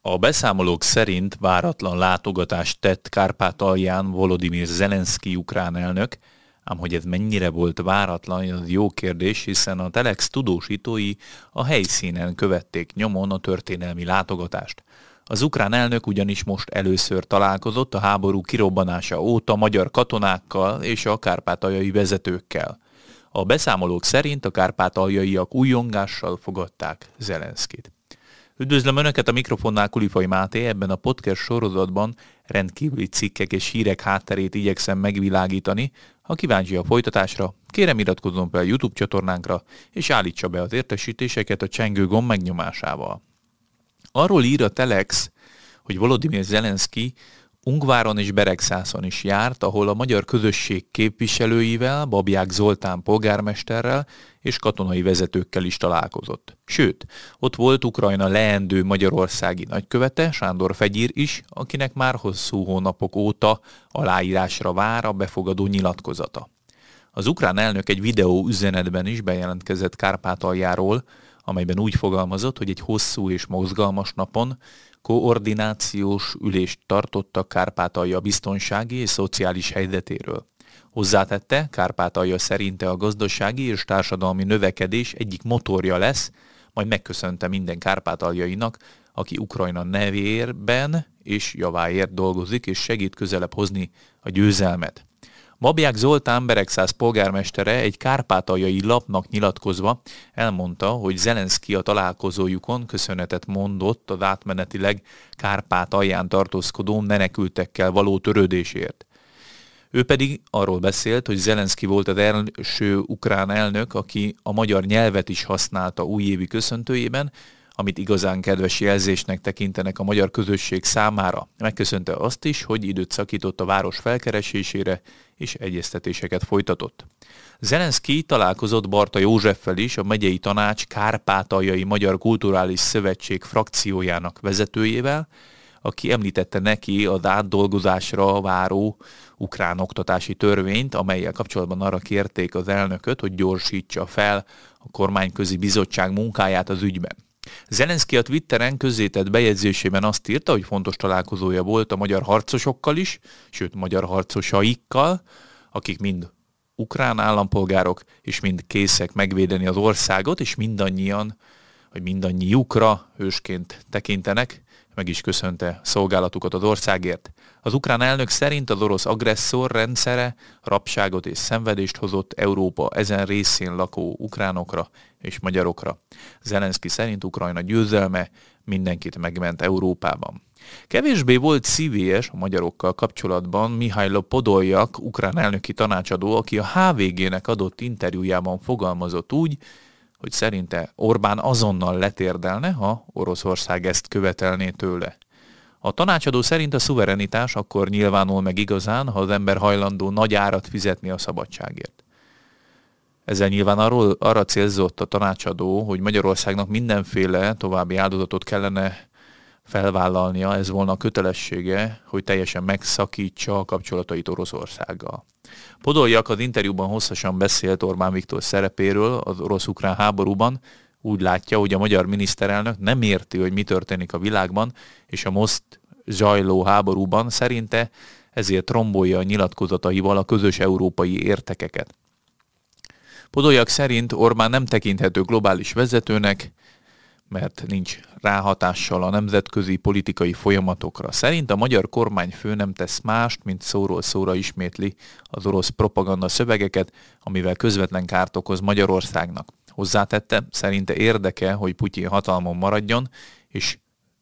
A beszámolók szerint váratlan látogatást tett Kárpátalján Volodymyr Zelenszky ukrán elnök, ám hogy ez mennyire volt váratlan, az jó kérdés, hiszen a Telex tudósítói a helyszínen követték nyomon a történelmi látogatást. Az ukrán elnök ugyanis most először találkozott a háború kirobbanása óta magyar katonákkal és a kárpátaljai vezetőkkel. A beszámolók szerint a kárpátaljaiak újongással fogadták Zelenszkit. Üdvözlöm Önöket a mikrofonnál Kulifai Máté, ebben a podcast sorozatban rendkívüli cikkek és hírek hátterét igyekszem megvilágítani. Ha kíváncsi a folytatásra, kérem iratkozzon fel a YouTube csatornánkra, és állítsa be az értesítéseket a csengő gomb megnyomásával. Arról ír a Telex, hogy Volodymyr Zelenszky Ungváron és Beregszászon is járt, ahol a magyar közösség képviselőivel, Babják Zoltán polgármesterrel és katonai vezetőkkel is találkozott. Sőt, ott volt Ukrajna leendő magyarországi nagykövete, Sándor Fegyír is, akinek már hosszú hónapok óta aláírásra vár a befogadó nyilatkozata. Az ukrán elnök egy videó üzenetben is bejelentkezett Kárpátaljáról, amelyben úgy fogalmazott, hogy egy hosszú és mozgalmas napon koordinációs ülést tartottak Kárpátalja biztonsági és szociális helyzetéről. Hozzátette, Kárpátalja szerinte a gazdasági és társadalmi növekedés egyik motorja lesz, majd megköszönte minden kárpátaljainak, aki Ukrajna nevérben és javáért dolgozik, és segít közelebb hozni a győzelmet. Babják Zoltán Beregszáz polgármestere egy kárpátaljai lapnak nyilatkozva elmondta, hogy Zelenszky a találkozójukon köszönetet mondott az átmenetileg Kárpátalján tartózkodó menekültekkel való törődésért. Ő pedig arról beszélt, hogy Zelenszky volt az első ukrán elnök, aki a magyar nyelvet is használta újévi köszöntőjében, amit igazán kedves jelzésnek tekintenek a magyar közösség számára. Megköszönte azt is, hogy időt szakított a város felkeresésére, és egyeztetéseket folytatott. Zelenszky találkozott Barta Józseffel is, a megyei tanács Kárpátaljai Magyar Kulturális Szövetség frakciójának vezetőjével, aki említette neki az átdolgozásra váró ukrán oktatási törvényt, amelyel kapcsolatban arra kérték az elnököt, hogy gyorsítsa fel a kormányközi bizottság munkáját az ügyben. Zelenszky a Twitteren közzétett bejegyzésében azt írta, hogy fontos találkozója volt a magyar harcosokkal is, sőt magyar harcosaikkal, akik mind ukrán állampolgárok, és mind készek megvédeni az országot, és mindannyian, vagy mindannyiukra hősként tekintenek, meg is köszönte szolgálatukat az országért. Az ukrán elnök szerint az orosz agresszor rendszere rabságot és szenvedést hozott Európa ezen részén lakó ukránokra és magyarokra. Zelenszky szerint Ukrajna győzelme mindenkit megment Európában. Kevésbé volt szívélyes a magyarokkal kapcsolatban Mihailo Podoljak, ukrán elnöki tanácsadó, aki a HVG-nek adott interjújában fogalmazott úgy, hogy szerinte Orbán azonnal letérdelne, ha Oroszország ezt követelné tőle. A tanácsadó szerint a szuverenitás akkor nyilvánul meg igazán, ha az ember hajlandó nagy árat fizetni a szabadságért. Ezzel nyilván arról, arra célzott a tanácsadó, hogy Magyarországnak mindenféle további áldozatot kellene felvállalnia, ez volna a kötelessége, hogy teljesen megszakítsa a kapcsolatait Oroszországgal. Podoljak az interjúban hosszasan beszélt Orbán Viktor szerepéről az orosz-ukrán háborúban, úgy látja, hogy a magyar miniszterelnök nem érti, hogy mi történik a világban, és a most zajló háborúban szerinte ezért rombolja a nyilatkozataival a közös európai értekeket. Podoljak szerint Orbán nem tekinthető globális vezetőnek, mert nincs ráhatással a nemzetközi politikai folyamatokra. Szerint a magyar kormányfő nem tesz mást, mint szóról szóra ismétli az orosz propaganda szövegeket, amivel közvetlen kárt okoz Magyarországnak. Hozzátette, szerinte érdeke, hogy Putyin hatalmon maradjon, és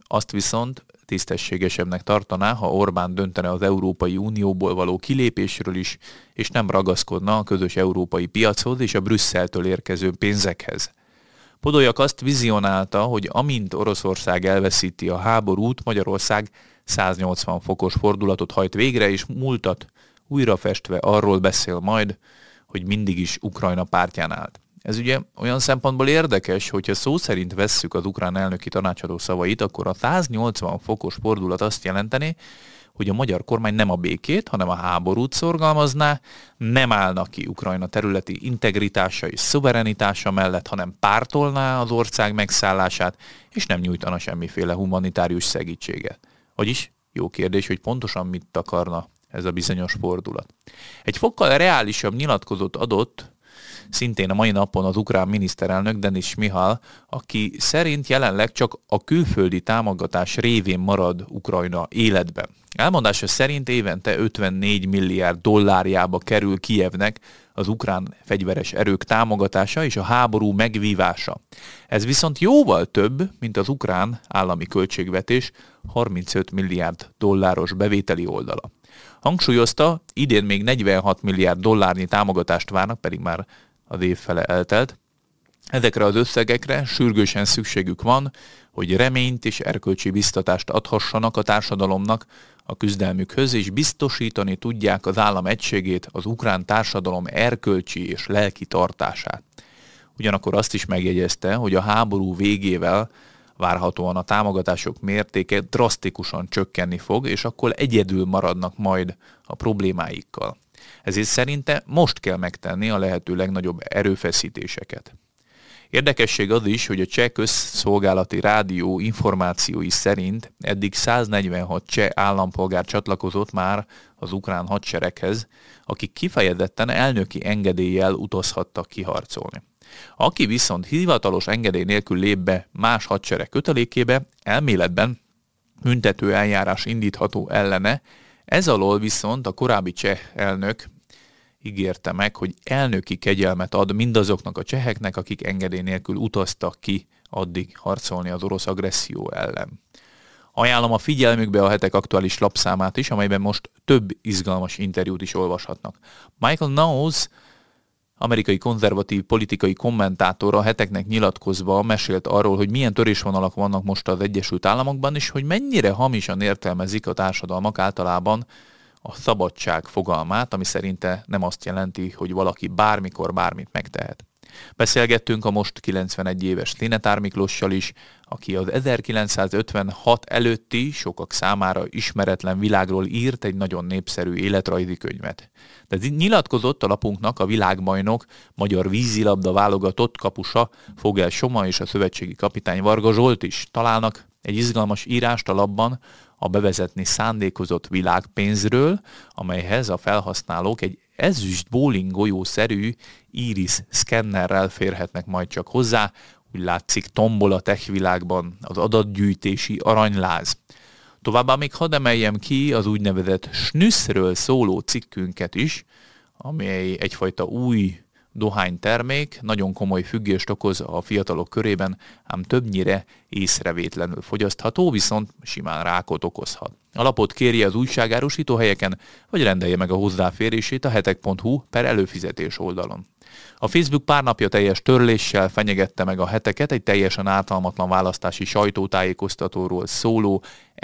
azt viszont tisztességesebbnek tartaná, ha Orbán döntene az Európai Unióból való kilépésről is, és nem ragaszkodna a közös európai piachoz és a Brüsszeltől érkező pénzekhez. Podolyak azt vizionálta, hogy amint Oroszország elveszíti a háborút, Magyarország 180 fokos fordulatot hajt végre, és múltat újrafestve arról beszél majd, hogy mindig is Ukrajna pártján állt. Ez ugye olyan szempontból érdekes, hogyha szó szerint vesszük az ukrán elnöki tanácsadó szavait, akkor a 180 fokos fordulat azt jelenteni, hogy a magyar kormány nem a békét, hanem a háborút szorgalmazná, nem állna ki Ukrajna területi integritása és szuverenitása mellett, hanem pártolná az ország megszállását, és nem nyújtana semmiféle humanitárius segítséget. Vagyis jó kérdés, hogy pontosan mit akarna ez a bizonyos fordulat. Egy fokkal reálisabb nyilatkozót adott szintén a mai napon az ukrán miniszterelnök Denis Mihal, aki szerint jelenleg csak a külföldi támogatás révén marad Ukrajna életben. Elmondása szerint évente 54 milliárd dollárjába kerül Kijevnek az ukrán fegyveres erők támogatása és a háború megvívása. Ez viszont jóval több, mint az ukrán állami költségvetés 35 milliárd dolláros bevételi oldala. Hangsúlyozta, idén még 46 milliárd dollárnyi támogatást várnak, pedig már az év fele eltelt. Ezekre az összegekre sürgősen szükségük van, hogy reményt és erkölcsi biztatást adhassanak a társadalomnak a küzdelmükhöz, és biztosítani tudják az állam egységét, az ukrán társadalom erkölcsi és lelki tartását. Ugyanakkor azt is megjegyezte, hogy a háború végével várhatóan a támogatások mértéke drasztikusan csökkenni fog, és akkor egyedül maradnak majd a problémáikkal. Ezért szerinte most kell megtenni a lehető legnagyobb erőfeszítéseket. Érdekesség az is, hogy a cseh közszolgálati rádió információi szerint eddig 146 cseh állampolgár csatlakozott már az ukrán hadsereghez, akik kifejezetten elnöki engedéllyel utazhattak kiharcolni. Aki viszont hivatalos engedély nélkül lép be más hadsereg kötelékébe, elméletben büntető eljárás indítható ellene, ez alól viszont a korábbi cseh elnök ígérte meg, hogy elnöki kegyelmet ad mindazoknak a cseheknek, akik engedély nélkül utaztak ki addig harcolni az orosz agresszió ellen. Ajánlom a figyelmükbe a hetek aktuális lapszámát is, amelyben most több izgalmas interjút is olvashatnak. Michael Knowles, amerikai konzervatív politikai kommentátor a heteknek nyilatkozva mesélt arról, hogy milyen törésvonalak vannak most az Egyesült Államokban, és hogy mennyire hamisan értelmezik a társadalmak általában a szabadság fogalmát, ami szerinte nem azt jelenti, hogy valaki bármikor bármit megtehet. Beszélgettünk a most 91 éves Linetár Miklossal is, aki az 1956 előtti, sokak számára ismeretlen világról írt egy nagyon népszerű életrajzi könyvet. De nyilatkozott a lapunknak a világbajnok, magyar vízilabda válogatott kapusa Fogel Soma és a szövetségi kapitány Varga Zsolt is. Találnak egy izgalmas írást a labban a bevezetni szándékozott világpénzről, amelyhez a felhasználók egy ezüst bowling golyószerű iris szkennerrel férhetnek majd csak hozzá, úgy látszik tombol a tech világban az adatgyűjtési aranyláz. Továbbá még hadd emeljem ki az úgynevezett snüsszről szóló cikkünket is, amely egyfajta új dohánytermék nagyon komoly függést okoz a fiatalok körében, ám többnyire észrevétlenül fogyasztható, viszont simán rákot okozhat. A lapot kérje az újságárusító helyeken, vagy rendelje meg a hozzáférését a hetek.hu per előfizetés oldalon. A Facebook pár napja teljes törléssel fenyegette meg a heteket egy teljesen ártalmatlan választási sajtótájékoztatóról szóló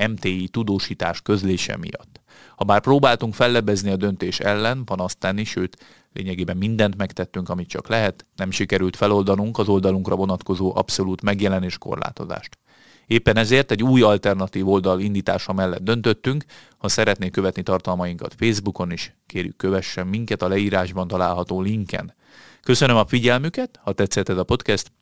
MTI tudósítás közlése miatt. Ha bár próbáltunk fellebezni a döntés ellen, panaszt tenni, sőt lényegében mindent megtettünk, amit csak lehet, nem sikerült feloldanunk az oldalunkra vonatkozó abszolút megjelenés korlátozást. Éppen ezért egy új alternatív oldal indítása mellett döntöttünk, ha szeretné követni tartalmainkat Facebookon is, kérjük kövessen minket a leírásban található linken. Köszönöm a figyelmüket, ha tetszett ez a podcast,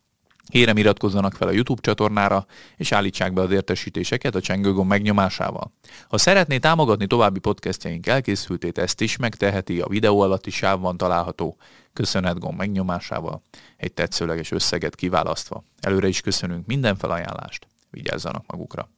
Kérem iratkozzanak fel a YouTube csatornára, és állítsák be az értesítéseket a csengőgomb megnyomásával. Ha szeretné támogatni további podcastjaink elkészültét, ezt is megteheti, a videó alatti sávban található köszönet gomb megnyomásával, egy tetszőleges összeget kiválasztva. Előre is köszönünk minden felajánlást, vigyázzanak magukra!